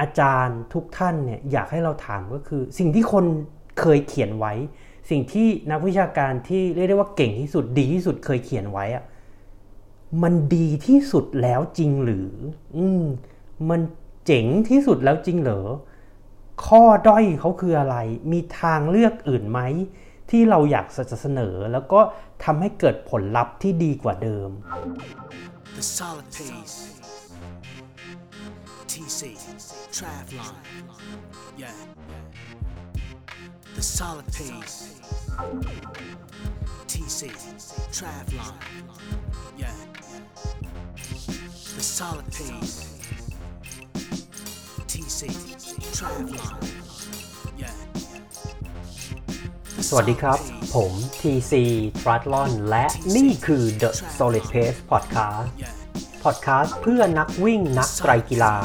อาจารย์ทุกท่านเนี่ยอยากให้เราถามก็คือ สิ่งที่คนเคยเขียนไว้ สิ่งที่นักวิชาการที่เรียกได้ว่าเก่งที่สุดดีที่สุดเคยเขียนไว้อะมันดีที่สุดแล้วจริงหรือ อืมมันเจ๋งที่สุดแล้วจริงเหรอข้อด้อยเขาคืออะไร มีทางเลือกอื่นไหม ที่เราอยากจะเสนอ แล้วก็ทำให้เกิดผลลัพธ์ที่ดีกว่าเดิม The solid pace TC Travlon Yeah The solid pace TC Travlon Yeah The solid pace TC Travlon Yeah สวัสดีครับ ผม TC t r a t l o n และนี่คือ The Solid Pace Podcast Podcast เพื่อนักวิ่งนักไตรกีฬา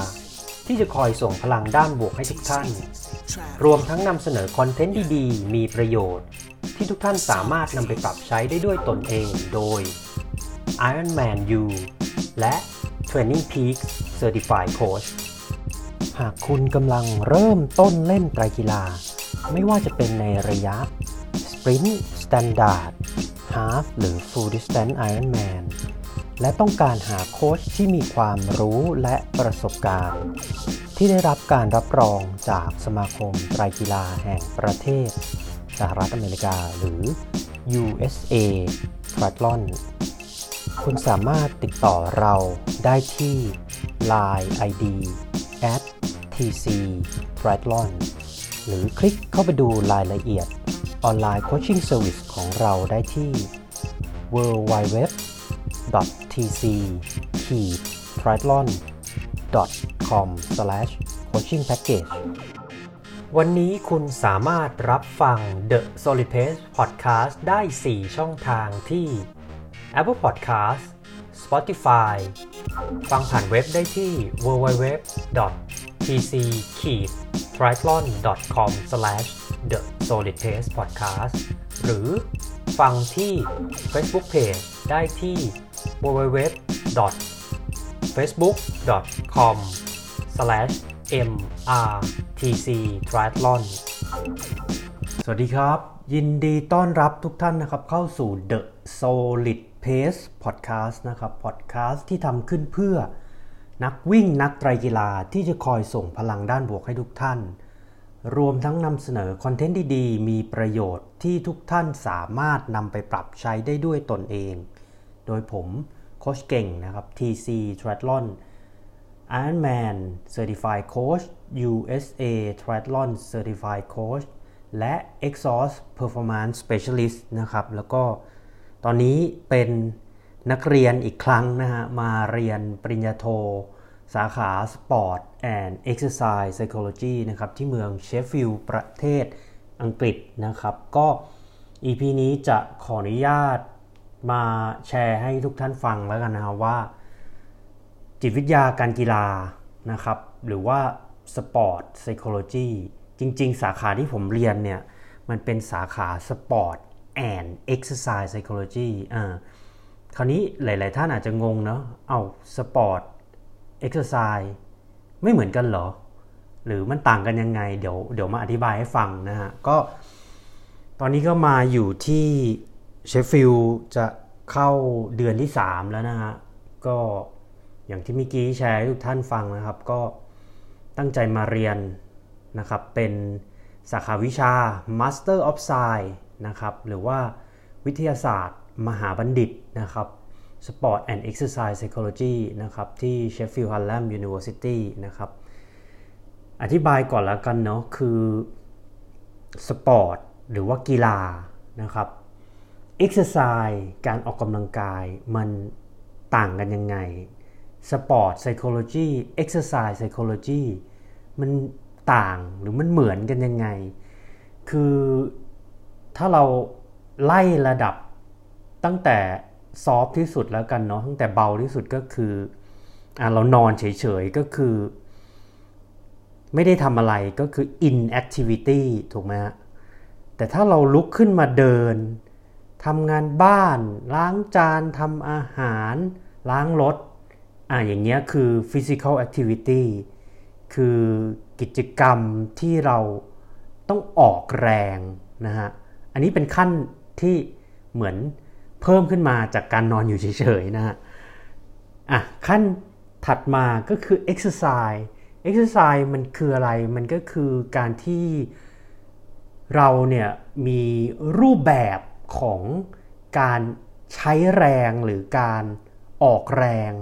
ที่จะคอยส่งพลังด้านบวกให้ทุกท่าน รวมทั้งนำเสนอคอนเทนต์ดีๆ มีประโยชน์ ที่ทุกท่านสามารถนำไปปรับใช้ได้ด้วยตนเองโดย Ironman U และ Training Peaks Certified Coach หากคุณกำลังเริ่มต้นเล่นไตรกีฬา ไม่ว่าจะเป็นในระยะ Sprint Standard Half หรือ Full Distance Ironman และต้องการหาโค้ชที่มีความรู้และประสบการณ์ ที่ได้รับการรับรองจากสมาคมไตรกีฬาแห่งประเทศ สหรัฐอเมริกาหรือ USA Triathlon คุณสามารถติดต่อเราได้ที่ Line ID at tc triathlon หรือคลิกเข้าไปดูรายละเอียด online coaching service ของเราได้ที่ www tc triathlon com coaching package วันนี้คุณสามารถรับฟัง The Solid Pace Podcast ได้ 4 ช่องทางที่ Apple Podcast Spotify ฟังผ่านเว็บได้ที่ www tc triathlon com the solid pace podcast หรือฟังที่ Facebook Page ได้ที่ www facebook com mrtc triathlon สวัสดีครับ ยินดีต้อนรับทุกท่านนะครับ เข้าสู่ The Solid Pace Podcast นะครับ Podcast ที่ทำขึ้นเพื่อนักวิ่งนักไตรกีฬาที่จะคอยส่งพลังด้านบวกให้ทุกท่าน รวมทั้งนำเสนอคอนเทนต์ดีๆ มีประโยชน์ที่ทุกท่านสามารถนำไปปรับใช้ได้ด้วยตนเอง โดยผมโคชเก่งนะครับ TC Triathlon Ironman Certified Coach USA Triathlon Certified Coach และ Exhaust Performance Specialist นะครับ แล้วก็ตอนนี้เป็นนักเรียนอีกครั้งนะฮะ มาเรียนปริญญาโท สาขา Sport and Exercise Psychology นะครับ ที่เมืองเชฟฟิลด์ประเทศอังกฤษนะครับ ก็ EP นี้จะขออนุญาต มาแชร์ให้ทุกท่านฟังแล้วกันนะครับว่า จิตวิทยาการกีฬานะครับ หรือว่า Sport Psychology จริง ๆ สาขาที่ผมเรียนเนี่ย มันเป็นสาขา Sport and Exercise Psychology อ่าคราวนี้หลาย ๆ ท่านอาจจะงงเนาะเอ้า sport exercise ไม่เหมือนกันเหรอ หรือมันต่างกันยังไง เดี๋ยวเดี๋ยวมาอธิบายให้ฟังนะฮะ ก็ตอนนี้ก็มาอยู่ที่ Sheffield จะเข้าเดือนที่ 3 แล้วนะฮะ ก็อย่างที่เมื่อกี้แชร์ให้ทุกท่านฟังนะครับ ก็ตั้งใจมาเรียนนะครับ เป็นสาขาวิชา Master of Science นะครับ หรือว่าวิทยาศาสตร์ มหาบัณฑิตนะครับ Sport and Exercise Psychology นะครับ ที่ Sheffield Hallam University นะครับ อธิบายก่อนแล้วกันเนาะคือสปอร์ตหรือว่ากีฬานะครับ Exercise การออกกำลังกายมันต่างกันยังไง Sport Psychology Exercise Psychology มันต่างหรือมันเหมือนกันยังไง คือถ้าเราไล่ระดับตั้งแต่ซอฟที่สุดแล้วกันเนาะตั้งแต่เบาที่สุดก็คืออ่าเรานอนเฉยๆก็คือ ไม่ได้ทำอะไรก็คือ inactivity ถูกไหมฮะแต่ถ้าเราลุกขึ้นมาเดิน ทำงานบ้าน ล้างจานทำอาหาร ล้างรถอ่าอย่างเงี้ยคือ physical activity คือกิจกรรมที่เราต้องออกแรงนะฮะ อันนี้เป็นขั้นที่เหมือนเพิ่มขึ้นมาจากการนอนอยู่เฉยๆนะฮะ อะขั้นถัดมาก็คือ exercise exercise มันคืออะไร มันก็คือการที่เราเนี่ยมีรูปแบบ ของการใช้แรงหรือการออกแรง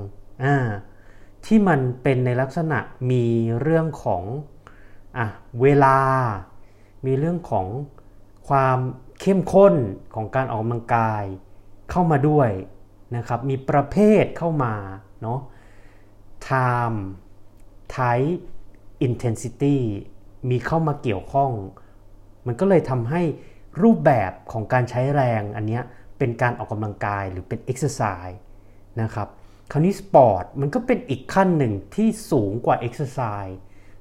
ที่มันเป็นในลักษณะมีเรื่องของอเวลา มีเรื่องของความเข้มข้นของการออกกำลังกายเข้ามาด้วยนะครับ มีประเภทเข้ามาเนาะ time type intensity มีเข้ามาเกี่ยวข้อง มันก็เลยทำให้ รูปแบบของการใช้แรงอันนี้เป็นการออกกำลังกายหรือเป็น exercise นะครับคราวนี้สปอร์ตมันก็เป็นอีกขั้นหนึ่งที่สูงกว่า exercise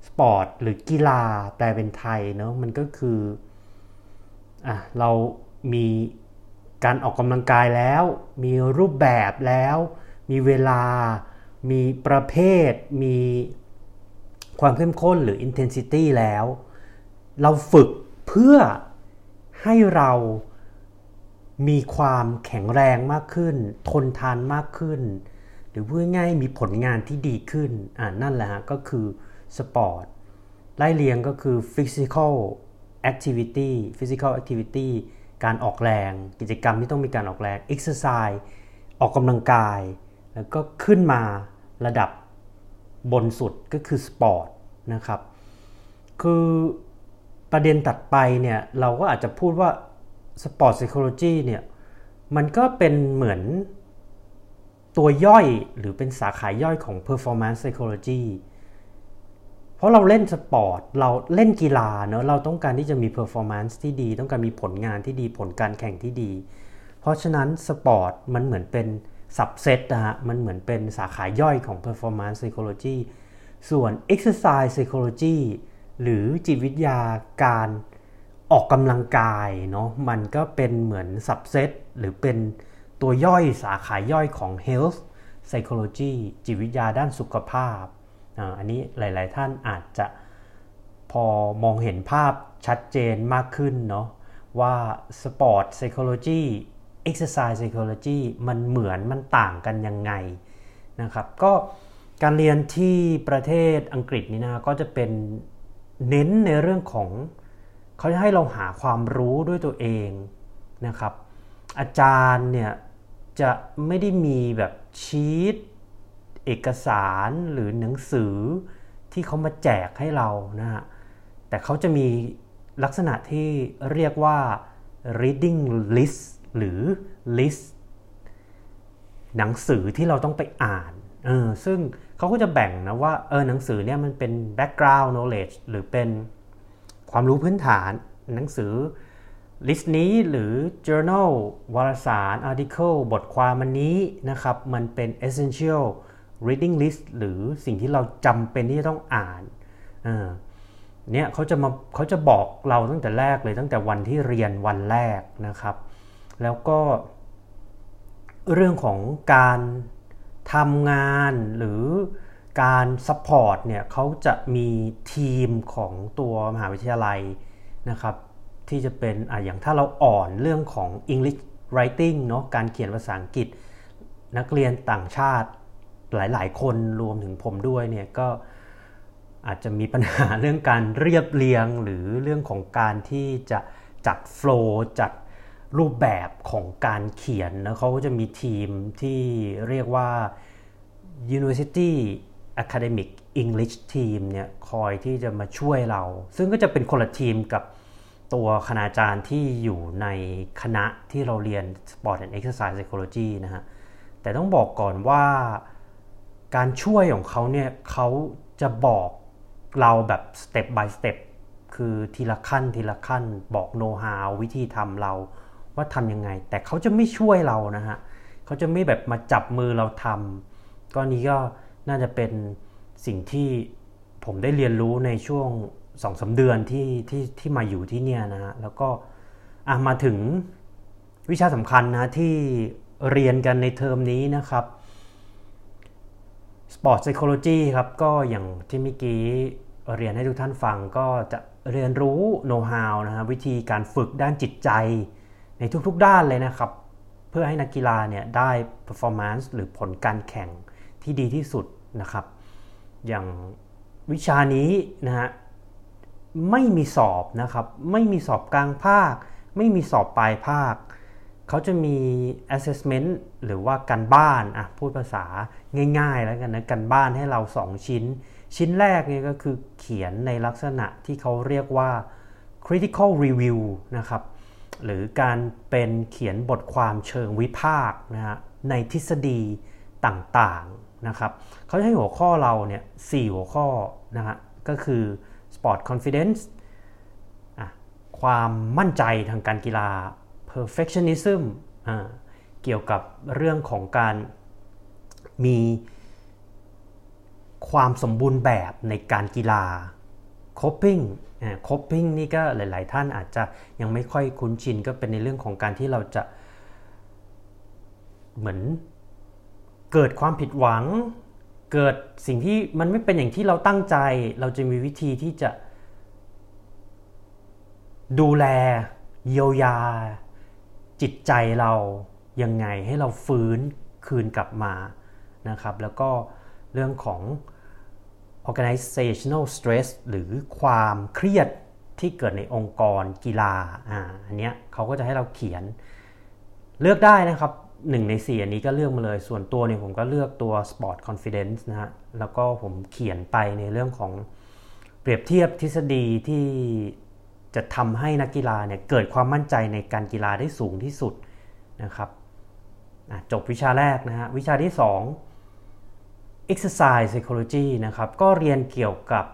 sport หรือกีฬาแปลเป็นไทยเนาะมันก็คืออะเรามีการออกกำลังกายแล้ว มีรูปแบบแล้ว มีเวลา มีประเภท มีความเข้มข้นหรือ intensity แล้ว เราฝึกเพื่อ ให้เรามีความแข็งแรงมากขึ้น ทนทานมากขึ้น หรือพูดง่ายมีผลงานที่ดีขึ้นอ่านั่นแหละฮะก็คือสปอร์ตไล่เรียงก็คือ physical activity physical activity การออกแรง กิจกรรมที่ต้องมีการออกแรง exercise ออกกำลังกาย แล้วก็ขึ้นมาระดับบนสุดก็คือสปอร์ตนะครับ คือ ประเด็นถัดไปเนี่ยเราก็อาจจะพูดว่าสปอร์ต psychology เนี่ยมันก็เป็นเหมือนตัวย่อยหรือเป็นสาขาย่อยของ performance psychology เพราะเราเล่นสปอร์ตเราเล่นกีฬาเนอะเราต้องการที่จะมี performance ที่ดี ต้องการมีผลงานที่ดีผลการแข่งที่ดี เพราะฉะนั้นสปอร์ตมันเหมือนเป็น subset นะฮะมันเหมือนเป็นสาขาย่อยของ performance psychology ส่วน exercise psychology หรือจิตวิทยาการออกกำลังกายเนาะมันก็เป็นเหมือน subsetหรือเป็นตัวย่อยสาขาย่อยของ health psychology จิตวิทยาด้านสุขภาพ อันนี้หลาย ๆ ท่านอาจจะพอมองเห็นภาพชัดเจนมากขึ้นเนาะว่า sport psychology exercise psychology มันเหมือนมันต่างกันยังไงนะครับ ก็การเรียนที่ประเทศอังกฤษนี่นะก็จะเป็น เน้นในเรื่องของเขาจะให้เราหาความรู้ด้วยตัวเองนะครับ อาจารย์เนี่ยจะไม่ได้มีแบบชีตเอกสารหรือหนังสือที่เขามาแจกให้เรานะฮะแต่เขาจะมีลักษณะที่เรียกว่า reading list หรือ list หนังสือที่เราต้องไปอ่านเออซึ่ง เขาก็จะแบ่งนะว่าเออหนังสือเนี่ยมันเป็น background knowledge หรือเป็นความรู้พื้นฐานหนังสือลิสต์นี้หรือ journal วารสาร article บทความมันนี้นะครับ มันเป็น essential reading list หรือสิ่งที่เราจำเป็นที่จะต้องอ่านเนี่ยเขาจะมาเขาจะบอกเราตั้งแต่แรกเลยตั้งแต่วันที่เรียนวันแรกนะครับ แล้วก็เรื่องของการ ทำงานหรือการ support เนี่ยเขาจะมีทีมของตัวมหาวิทยาลัยนะครับที่จะเป็นอะอย่างถ้าเราอ่อนเรื่องของ English writing เนาะการเขียนภาษาอังกฤษ นักเรียนต่างชาติหลาย ๆ คนรวมถึงผมด้วยเนี่ยก็อาจจะมีปัญหาเรื่องการเรียบเรียงหรือเรื่องของการที่จะจัด flow จัด รูปแบบของการเขียนนะเขาก็จะมีทีมที่เรียกว่า University Academic English Team เนี่ยคอยที่จะมาช่วยเรา ซึ่งก็จะเป็นคนละทีมกับตัวคณาจารย์ที่อยู่ในคณะที่เราเรียน Sport and Exercise Psychology นะฮะ แต่ต้องบอกก่อนว่าการช่วยของเขาเนี่ยเขาจะบอกเราแบบ step by step คือทีละขั้นทีละขั้นบอกโน้ตฮาววิธีทำเรา ว่าทำยังไง แต่เขาจะไม่ช่วยเรานะฮะเขาจะไม่แบบมาจับมือเราทำก็นี้ก็น่าจะเป็นสิ่งที่ผมได้เรียนรู้ในช่วงสองสาเดือนที่ที่ที่มาอยู่ที่เนี่ยนะฮะแล้วก็อะมาถึงวิชาสำคัญนะที่เรียนกันในเทอมนี้นะครับ Sport Psychology ครับ ก็อย่างที่เมื่อกี้เรียนให้ทุกท่านฟังก็จะเรียนรู้โน้ตฮาวนะฮะวิธีการฝึกด้านจิตใจ ในทุกๆด้านเลยนะครับ เพื่อให้นักกีฬาเนี่ยได้ performance หรือผลการแข่งที่ดีที่สุดนะครับ อย่างวิชานี้นะฮะไม่มีสอบนะครับ ไม่มีสอบกลางภาค ไม่มีสอบปลายภาค เขาจะมี assessment หรือว่าการบ้านอะพูดภาษาง่าย ๆ แล้วกันนะการบ้านให้เรา 2 ชิ้น ชิ้นแรกเนี่ยก็คือเขียนในลักษณะที่เขาเรียกว่า critical review นะครับ หรือการเป็นเขียนบทความเชิงวิพากษ์นะฮะในทฤษฎีต่างๆนะครับเขาจะให้หัวข้อเราเนี่ยสี่หัวข้อนะฮะก็คือ sport confidence ความมั่นใจทางการกีฬา perfectionism เกี่ยวกับเรื่องของการมีความสมบูรณ์แบบในการกีฬา coping coping นี่ก็หลาย ๆ ท่านอาจจะยังไม่ค่อยคุ้นชินก็เป็นในเรื่องของการที่เราจะเหมือนเกิดความผิดหวัง เกิดสิ่งที่มันไม่เป็นอย่างที่เราตั้งใจ เราจะมีวิธีที่จะ ดูแล เยียวยา จิตใจเรายังไงให้เราฟื้นคืนกลับมานะครับ แล้วก็เรื่องของ organizational stress หรือความเครียดที่เกิดในองค์กรกีฬาอ่าอันเนี้ยเขาก็จะให้เราเขียน เลือกได้นะครับหนึ่งในสี่อันนี้ก็เลือกมาเลย ส่วนตัวเนี่ยผมก็เลือกตัว sport confidence นะฮะ แล้วก็ผมเขียนไปในเรื่องของเปรียบเทียบทฤษฎีที่จะทำให้นักกีฬาเนี่ยเกิดความมั่นใจในการกีฬาได้สูงที่สุดนะครับจบวิชาแรกนะฮะ วิชาที่ 2 exercise psychology นะครับ ก็เรียนเกี่ยวกับ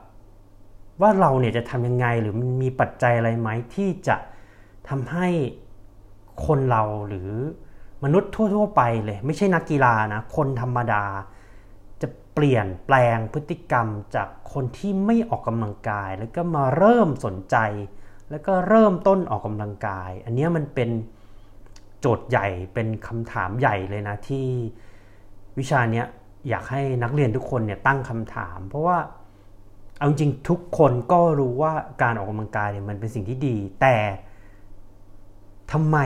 ว่าเราเนี่ยจะทำยังไงหรือมันมีปัจจัยอะไรไหมที่จะทำให้คนเราหรือมนุษย์ทั่ว ๆ ไปเลย ไม่ใช่นักกีฬานะคนธรรมดา จะเปลี่ยนแปลงพฤติกรรมจากคนที่ไม่ออกกำลังกาย แล้วก็มาเริ่มสนใจ แล้วก็เริ่มต้นออกกำลังกาย อันนี้มันเป็นโจทย์ใหญ่เป็นคำถามใหญ่เลยนะที่วิชาเนี้ย อยากให้นักเรียนทุกคนเนี่ยตั้งคำถาม เพราะว่าเอาจริงทุกคนก็รู้ว่าการออกกำลังกายเนี่ยมันเป็นสิ่งที่ดี แต่ทำไม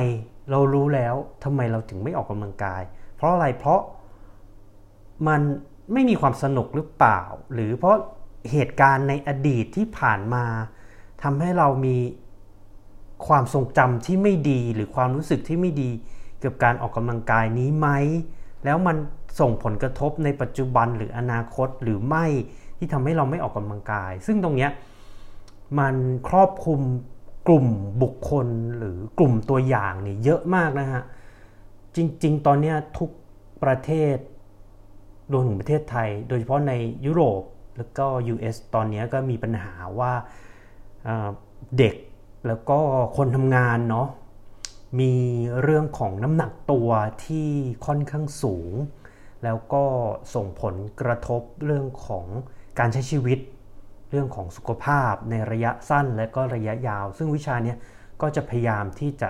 เรารู้แล้วทำไมเราถึงไม่ออกกำลังกาย เพราะอะไรเพราะมันไม่มีความสนุกหรือเปล่า หรือเพราะเหตุการณ์ในอดีตที่ผ่านมาทำให้เรามีความทรงจำที่ไม่ดีหรือความรู้สึกที่ไม่ดีเกี่ยวกับการออกกำลังกายนี้ไหม แล้วมัน ส่งผลกระทบในปัจจุบันหรืออนาคตหรือไม่ที่ทำให้เราไม่ออกกำลังกาย ซึ่งตรงนี้มันครอบคลุมกลุ่มบุคคลหรือกลุ่มตัวอย่างนี่เยอะมากนะฮะ จริง ๆ ตอนนี้ทุกประเทศรวมถึงประเทศไทย โดยเฉพาะในยุโรปแล้วก็ US ตอนนี้ก็มีปัญหาว่าเด็กแล้วก็คนทำงานเนาะมีเรื่องของน้ำหนักตัวที่ค่อนข้างสูง แล้วก็ส่งผลกระทบเรื่องของการใช้ชีวิต เรื่องของสุขภาพในระยะสั้นและก็ระยะยาว ซึ่งวิชานี้ก็จะพยายามที่จะ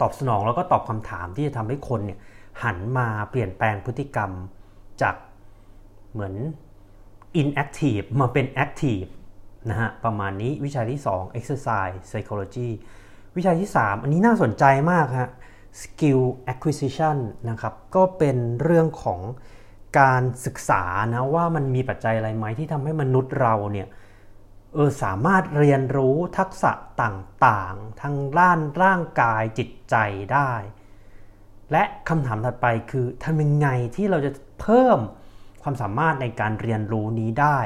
ตอบสนองแล้วก็ตอบคำถามที่จะทำให้คนเนี่ยหันมาเปลี่ยนแปลงพฤติกรรมจากเหมือน inactive มาเป็น active นะฮะประมาณนี้วิชาที่ 2 exercise psychology วิชาที่ 3 อันนี้น่าสนใจมากฮะ skill acquisition นะครับก็เป็นเรื่องของการศึกษานะว่ามันมีปัจจัยอะไรไหมที่ทำให้มนุษย์เราเนี่ยเออสามารถเรียนรู้ทักษะต่างๆทั้งด้านร่างกายจิตใจได้ และคำถามถัดไปคือทำยังไงที่เราจะเพิ่มความสามารถในการเรียนรู้นี้ได้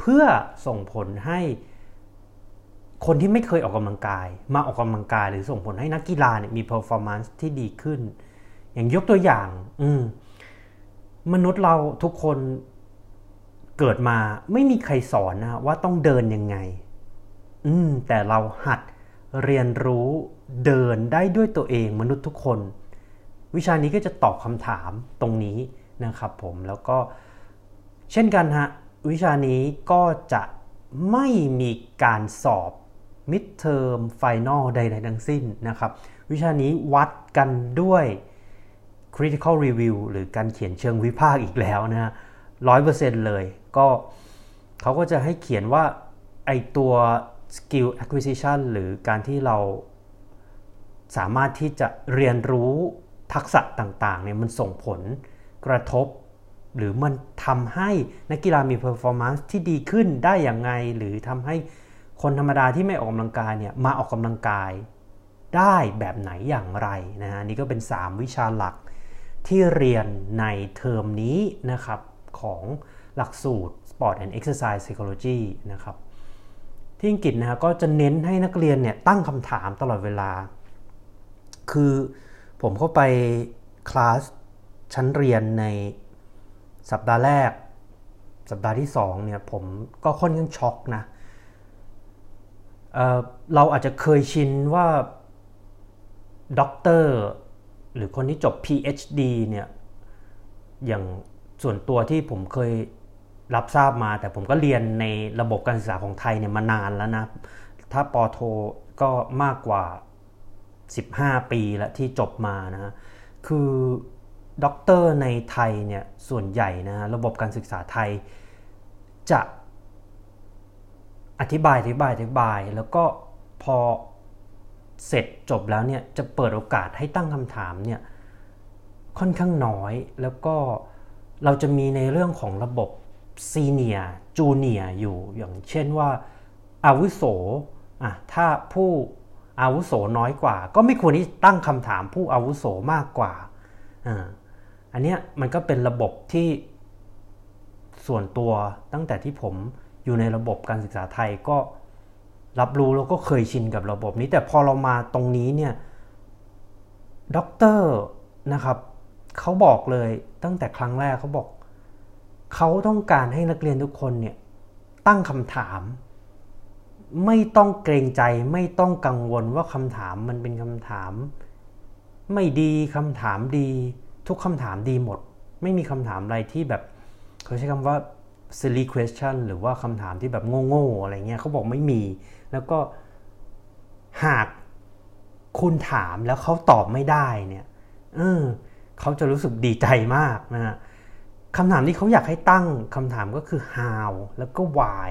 เพื่อส่งผลให้ คนที่ไม่เคยออกกำลังกาย มาออกกำลังกายหรือส่งผลให้นักกีฬาเนี่ยมี performance ที่ดีขึ้น อย่างยกตัวอย่าง อืมมนุษย์เราทุกคนเกิดมาไม่มีใครสอนนะว่าต้องเดินยังไง อืม แต่เราหัดเรียนรู้เดินได้ด้วยตัวเองมนุษย์ทุกคน วิชานี้ก็จะตอบคำถามตรงนี้นะครับผมแล้วก็เช่นกันฮะ วิชานี้ก็จะไม่มีการสอบ midterm final ใด ๆ ทั้งสิ้นนะครับ วิชานี้วัดกันด้วย critical review หรือการเขียนเชิงวิพากษ์อีกแล้วนะฮะร้อยเปอร์เซ็นต์เลยก็เขาก็จะให้เขียนว่า ไอตัว skill acquisition หรือการที่เราสามารถที่จะเรียนรู้ทักษะต่างๆเนี่ยมันส่งผลกระทบ หรือมันทำให้นักกีฬามี performance ที่ดีขึ้นได้อย่างไง หรือทำให้ คนธรรมดาที่ไม่ออกกำลังกายเนี่ยมาออกกำลังกายได้แบบไหนอย่างไรนะฮะนี่ก็เป็น 3 วิชาหลักที่เรียนในเทอมนี้นะครับของหลักสูตร Sport and Exercise Psychology นะครับที่อังกฤษนะฮะก็จะเน้นให้นักเรียนเนี่ยตั้งคำถามตลอดเวลา คือผมเข้าไปคลาสชั้นเรียนในสัปดาห์แรก สัปดาห์ที่2เนี่ยผมก็ค่อนข้างช็อกนะเราอาจจะเคยชินว่าด็อกเตอร์หรือคนที่จบ PhD เนี่ยอย่างส่วนตัวที่ผมเคยรับทราบมา แต่ผมก็เรียนในระบบการศึกษาของไทยเนี่ยมานานแล้วนะ ถ้าปอโทก็มากกว่า 15 ปีแล้วที่จบมานะ คือด็อกเตอร์ในไทยเนี่ยส่วนใหญ่นะระบบการศึกษาไทย จะ อธิบายอธิบายอธิบาย แล้วก็พอเสร็จจบแล้วเนี่ยจะเปิดโอกาสให้ตั้งคำถามเนี่ยค่อนข้างน้อยแล้วก็เราจะมีในเรื่องของระบบซีเนียจูเนียอยู่อย่างเช่นว่าอาวุโสอะถ้าผู้อาวุโสน้อยกว่า ก็ไม่ควรที่ตั้งคำถามผู้อาวุโสมากกว่าอ่าอันเนี้ยมันก็เป็นระบบที่ส่วนตัวตั้งแต่ที่ผม อยู่ในระบบการศึกษาไทยก็รับรู้แล้วก็เคยชินกับระบบนี้ แต่พอเรามาตรงนี้เนี่ยด็อกเตอร์นะครับเขาบอกเลยตั้งแต่ครั้งแรกเขาบอกเขาต้องการให้นักเรียนทุกคนเนี่ยตั้งคำถาม ไม่ต้องเกรงใจ ไม่ต้องกังวลว่าคำถามมันเป็นคำถาม ไม่ดีคำถามดี ทุกคำถามดีหมด ไม่มีคำถามอะไรที่แบบเขาใช้คำว่า silly question หรือว่าคำถามที่แบบโง่ๆอะไรเงี้ยเขาบอกไม่มี แล้วก็หากคุณถามแล้วเขาตอบไม่ได้เนี่ยเออเขาจะรู้สึกดีใจมากนะฮะคำถามที่เขาอยากให้ตั้งคำถามก็คือ how แล้วก็ why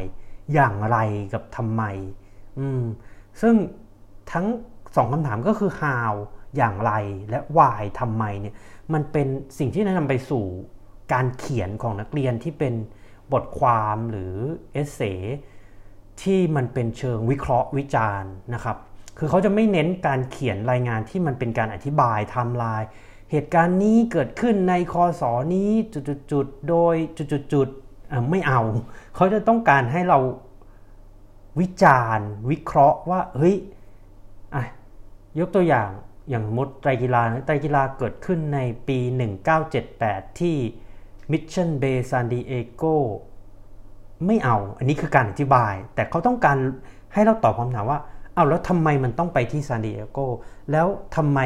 อย่างไรกับทำไม อืม ซึ่งทั้งสองคำถามก็คือ how อย่างไรและ why ทำไมเนี่ย มันเป็นสิ่งที่นำไปสู่การเขียนของนักเรียนที่เป็น บทความหรือessay ที่มันเป็นเชิงวิเคราะห์วิจารณ์นะครับ คือเขาจะไม่เน้นการเขียนรายงานที่มันเป็นการอธิบายไทม์ไลน์เหตุการณ์นี้เกิดขึ้นในคอสอนี้จุดๆโดยจุดๆไม่เอา เขาจะต้องการให้เราวิจารณ์วิเคราะห์ว่าเฮ้ยยกตัวอย่างอย่างมดไตรกีฬาไตรกีฬาเกิดขึ้นในปี 1978 ที่ มิชชั่นเบย์ซานดิเอโกไม่เอา อันนี้คือการอธิบาย แต่เขาต้องการให้เราตอบคำถามว่า เอาแล้วทำไมมันต้องไปที่ซานดิเอโกแล้วทำไม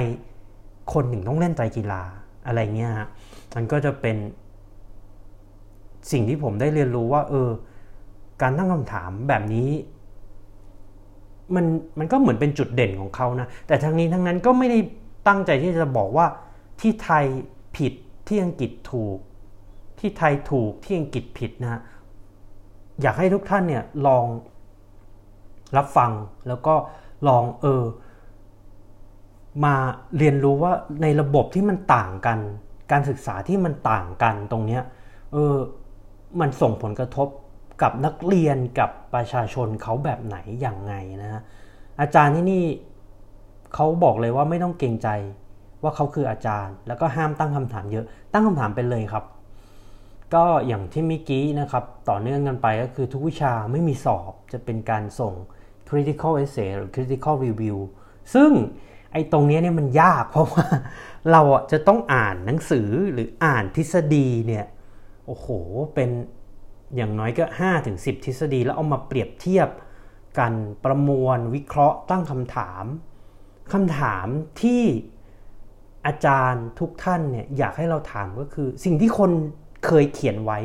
คนถึงต้องเล่นไตรกีฬาอะไรเงี้ยฮะมันก็จะเป็นสิ่งที่ผมได้เรียนรู้ว่า เออ การตั้งคำถามแบบนี้ มันมันก็เหมือนเป็นจุดเด่นของเขานะ แต่ทั้งนี้ทั้งนั้นก็ไม่ได้ตั้งใจที่จะบอกว่าที่ไทยผิดที่อังกฤษถูก ที่ไทยถูกที่อังกฤษผิดนะอยากให้ทุกท่านเนี่ยลองรับฟังแล้วก็ลองเออมาเรียนรู้ว่าในระบบที่มันต่างกัน การศึกษาที่มันต่างกันตรงเนี้ยเออมันส่งผลกระทบกับนักเรียนกับประชาชนเขาแบบไหนอย่างไงนะฮะอาจารย์ที่นี่เขาบอกเลยว่าไม่ต้องเกรงใจว่าเขาคืออาจารย์ แล้วก็ห้ามตั้งคำถามเยอะตั้งคำถามไปเลยครับ ก็อย่างที่เมื่อกี้นะครับต่อเนื่องกันไปก็คือทุกวิชาไม่มีสอบจะเป็นการส่ง critical essay หรือ critical review ซึ่งไอ้ตรงนี้เนี่ยมันยากเพราะว่าเราจะต้องอ่านหนังสือหรืออ่านทฤษฎีเนี่ยโอ้โหเป็นอย่างน้อยก็5ถึง10 ทฤษฎีแล้วเอามาเปรียบเทียบกันประมวลวิเคราะห์ตั้งคำถามคำถามที่อาจารย์ทุกท่านเนี่ยอยากให้เราถามก็คือ สิ่งที่คน เคยเขียนไว้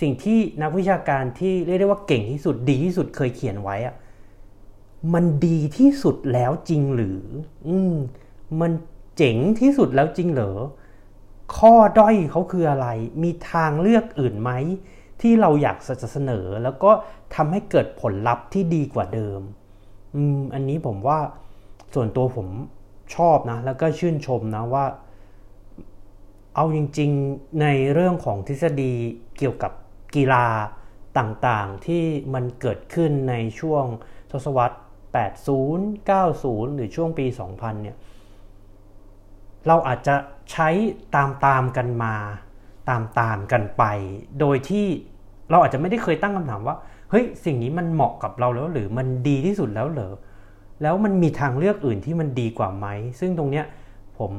สิ่งที่นักวิชาการที่เรียกได้ว่าเก่งที่สุดดีที่สุดเคยเขียนไว้อะมันดีที่สุดแล้วจริงหรือ อืมมันเจ๋งที่สุดแล้วจริงเหรอข้อด้อยเขาคืออะไร มีทางเลือกอื่นไหม ที่เราอยากจะเสนอ แล้วก็ทำให้เกิดผลลัพธ์ที่ดีกว่าเดิม อืม อันนี้ผมว่าส่วนตัวผมชอบนะ แล้วก็ชื่นชมนะว่า เอาจริงๆในเรื่องของทฤษฎีเกี่ยวกับกีฬาต่างๆ ที่มันเกิดขึ้นในช่วงทศวรรษ 80 90 หรือช่วงปี 2000 เนี่ย เราอาจจะใช้ตามตามกันมาตามตามกันไป โดยที่เราอาจจะไม่ได้เคยตั้งคำถามว่า เฮ้ย สิ่งนี้มันเหมาะกับเราแล้วหรือมันดีที่สุดแล้วเหรอ แล้วมันมีทางเลือกอื่นที่มันดีกว่าไหม ซึ่งตรงเนี้ยผม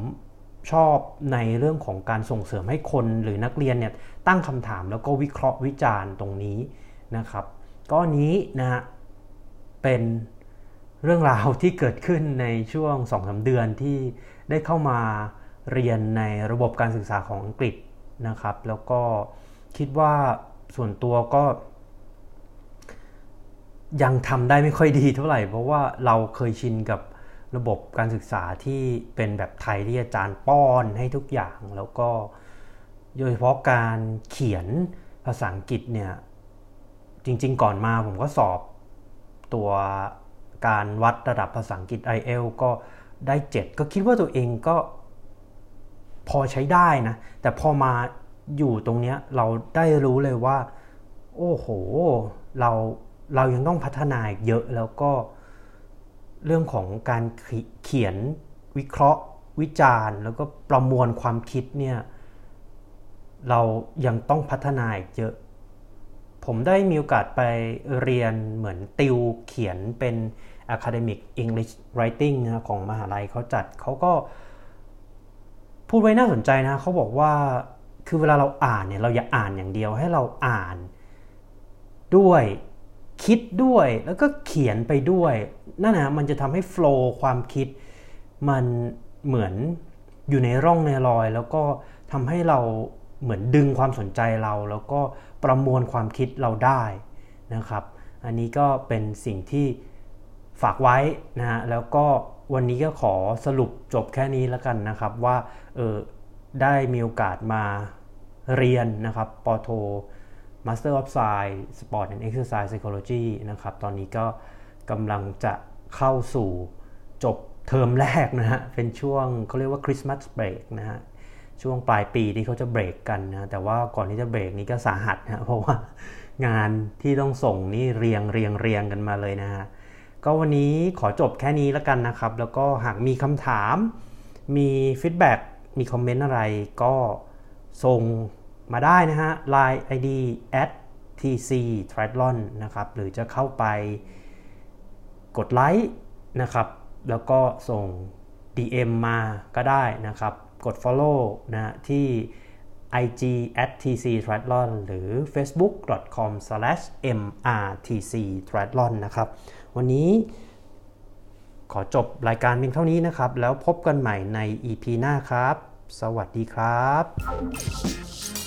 ชอบในเรื่องของการส่งเสริมให้คนหรือนักเรียนเนี่ยตั้งคำถามแล้วก็วิเคราะห์วิจารณ์ตรงนี้นะครับ ก็นี้นะฮะเป็นเรื่องราวที่เกิดขึ้นในช่วง2อสเดือนที่ได้เข้ามาเรียนในระบบการศึกษาของอังกฤษนะครับ แล้วก็คิดว่าส่วนตัวก็ ยังทำได้ไม่ค่อยดีเท่าไหร่ เพราะว่าเราเคยชินกับ ระบบการศึกษาที่เป็นแบบไทยที่อาจารย์ป้อนให้ทุกอย่างแล้วก็โดยเฉพาะการเขียนภาษาอังกฤษเนี่ยจริง ๆ ก่อนมาผมก็สอบตัวการวัดระดับภาษาอังกฤษ i อเอลก็ได้ 7 ก็คิดว่าตัวเองก็พอใช้ได้นะ แต่พอมาอยู่ตรงเนี้ยเราได้รู้เลยว่า โอ้โห เราเรายังต้องพัฒนาอีกเยอะแล้วก็ เรื่องของการเขียนวิเคราะห์ วิจารณ์ แล้วก็ประมวลความคิดเนี่ยเรายังต้องพัฒนาอีกเยอะ ผมได้มีโอกาสไปเรียนเหมือนติวเขียนเป็น Academic English Writing นะของมหาลัยเขาจัดเขาก็ พูดไว้น่าสนใจนะเขาบอกว่าคือเวลาเราอ่านเนี่ยเราอย่าอ่านอย่างเดียวให้เราอ่านด้วยคิดด้วยแล้วก็เขียนไปด้วย นั่นนะมันจะทำให้โฟล์ความคิด มันเหมือนอยู่ในร่องในรอย แล้วก็ทำให้เราเหมือนดึงความสนใจเรา แล้วก็ประมวลความคิดเราได้นะครับ อันนี้ก็เป็นสิ่งที่ฝากไว้นะฮะแล้วก็วันนี้ก็ขอสรุปจบแค่นี้แล้วกันนะครับว่าเออได้มีโอกาสมาเรียนนะครับปโท Master of Science Sport and Exercise Psychology นะครับ ตอนนี้ก็ กำลังจะเข้าสู่จบเทอมแรกนะฮะ เป็นช่วงเขาเรียกว่า Christmas break นะฮะ ช่วงปลายปีที่เขาจะเบรกกันนะ แต่ว่าก่อนที่จะเบรกนี้ก็สาหัสนะ เพราะว่างานที่ต้องส่งนี่เรียงเรียงเรียงกันมาเลยนะฮะ ก็วันนี้ขอจบแค่นี้แล้วกันนะครับ แล้วก็หากมีคำถาม มี feedback มี comment อะไรก็ส่งมาได้นะฮะ Line ID at tc triathlon นะครับ หรือจะเข้าไป กดไลค์นะครับ แล้วก็ส่ง DM มาก็ได้นะครับ กด follow นะที่ IG at tc triathlon หรือ facebook.com slash mrtc triathlon นะครับ วันนี้ขอจบรายการเพียงเท่านี้นะครับ แล้วพบกันใหม่ใน EP หน้าครับ สวัสดีครับ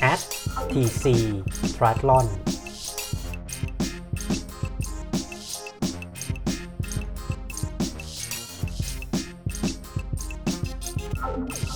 at tc triathlon うん。